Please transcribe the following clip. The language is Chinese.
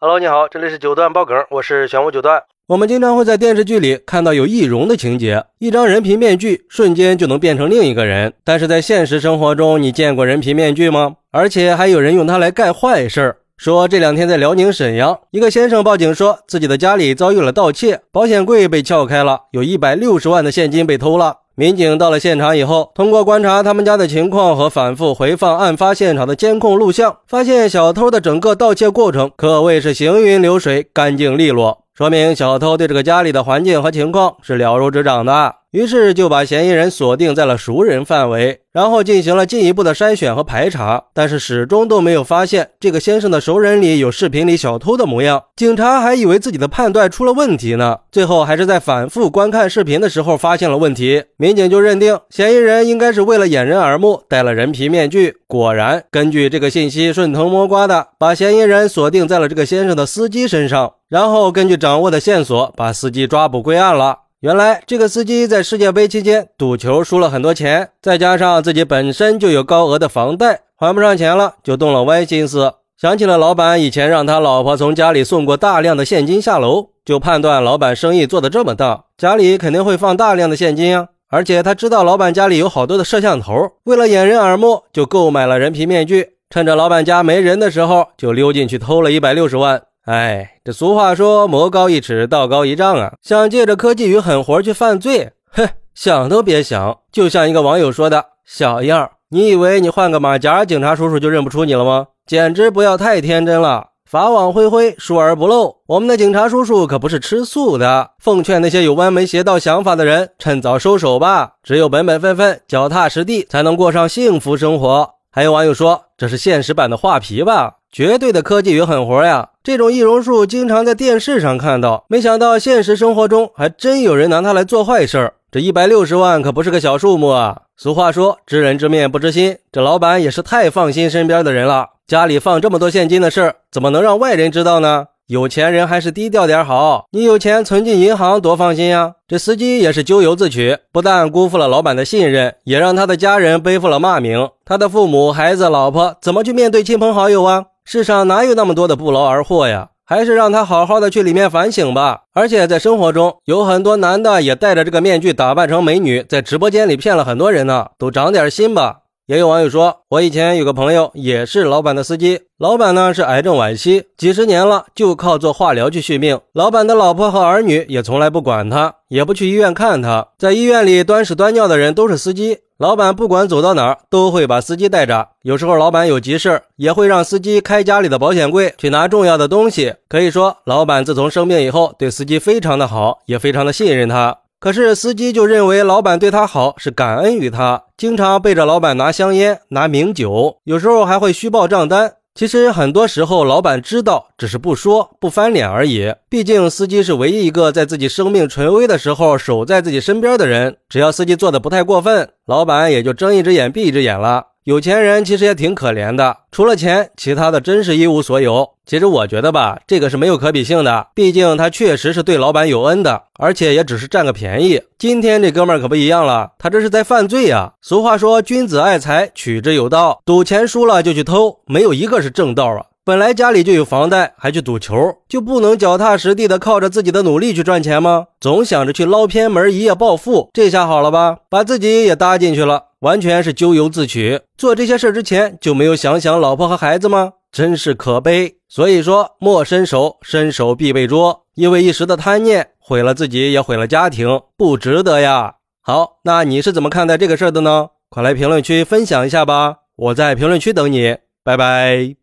Hello，你好，这里是九段爆梗，我是玄武九段。我们经常会在电视剧里看到有易容的情节，一张人皮面具瞬间就能变成另一个人。但是在现实生活中，你见过人皮面具吗？而且还有人用它来干坏事儿。说这两天在辽宁沈阳，一个先生报警说自己的家里遭遇了盗窃，保险柜被撬开了，有一百六十万的现金被偷了。民警到了现场以后，通过观察他们家的情况和反复回放案发现场的监控录像，发现小偷的整个盗窃过程可谓是行云流水、干净利落，说明小偷对这个家里的环境和情况是了如指掌的。于是就把嫌疑人锁定在了熟人范围，然后进行了进一步的筛选和排查，但是始终都没有发现这个先生的熟人里有视频里小偷的模样。警察还以为自己的判断出了问题呢，最后还是在反复观看视频的时候发现了问题。民警就认定嫌疑人应该是为了掩人耳目戴了人皮面具。果然，根据这个信息顺藤摸瓜的把嫌疑人锁定在了这个先生的司机身上，然后根据掌握的线索把司机抓捕归案了。原来这个司机在世界杯期间赌球输了很多钱，再加上自己本身就有高额的房贷，还不上钱了，就动了歪心思，想起了老板以前让他老婆从家里送过大量的现金下楼，就判断老板生意做得这么大，家里肯定会放大量的现金啊。而且他知道老板家里有好多的摄像头，为了掩人耳目，就购买了人皮面具，趁着老板家没人的时候，就溜进去偷了一百六十万。哎，这俗话说“魔高一尺，道高一丈”啊！想借着科技与狠活去犯罪，哼，想都别想！就像一个网友说的：“小样，你以为你换个马甲，警察叔叔就认不出你了吗？简直不要太天真了！法网恢恢，疏而不漏。我们的警察叔叔可不是吃素的。奉劝那些有歪门邪道想法的人，趁早收手吧！只有本本分分、脚踏实地，才能过上幸福生活。”还有网友说：“这是现实版的画皮吧？”绝对的科技与狠活呀！这种易容术经常在电视上看到，没想到现实生活中还真有人拿它来做坏事儿。这一百六十万可不是个小数目啊！俗话说，知人知面不知心，这老板也是太放心身边的人了。家里放这么多现金的事儿，怎么能让外人知道呢？有钱人还是低调点好。你有钱存进银行多放心呀！这司机也是咎由自取，不但辜负了老板的信任，也让他的家人背负了骂名。他的父母、孩子、老婆怎么去面对亲朋好友啊？世上哪有那么多的不劳而获呀？还是让他好好的去里面反省吧。而且在生活中，有很多男的也戴着这个面具打扮成美女，在直播间里骗了很多人呢。都长点心吧。也有网友说，我以前有个朋友也是老板的司机，老板呢是癌症晚期，几十年了，就靠做化疗去续命。老板的老婆和儿女也从来不管他，也不去医院看他，在医院里端屎端尿的人都是司机。老板不管走到哪儿，都会把司机带着。有时候老板有急事也会让司机开家里的保险柜去拿重要的东西。可以说，老板自从生病以后，对司机非常的好，也非常的信任他。可是司机就认为老板对他好是感恩于他，经常背着老板拿香烟、拿名酒，有时候还会虚报账单。其实很多时候老板知道，只是不说、不翻脸而已。毕竟司机是唯一一个在自己生命垂危的时候守在自己身边的人。只要司机做的不太过分，老板也就睁一只眼闭一只眼了。有钱人其实也挺可怜的，除了钱，其他的真是一无所有。其实我觉得吧，这个是没有可比性的，毕竟他确实是对老板有恩的，而且也只是占个便宜。今天这哥们儿可不一样了，他这是在犯罪呀！俗话说，君子爱财，取之有道。赌钱输了就去偷，没有一个是正道啊！本来家里就有房贷，还去赌球，就不能脚踏实地的靠着自己的努力去赚钱吗？总想着去捞偏门，一夜暴富，这下好了吧？把自己也搭进去了。完全是咎由自取，做这些事之前就没有想想老婆和孩子吗？真是可悲。所以说，莫伸手，伸手必被捉。因为一时的贪念，毁了自己，也毁了家庭，不值得呀。好，那你是怎么看待这个事儿的呢？快来评论区分享一下吧，我在评论区等你，拜拜。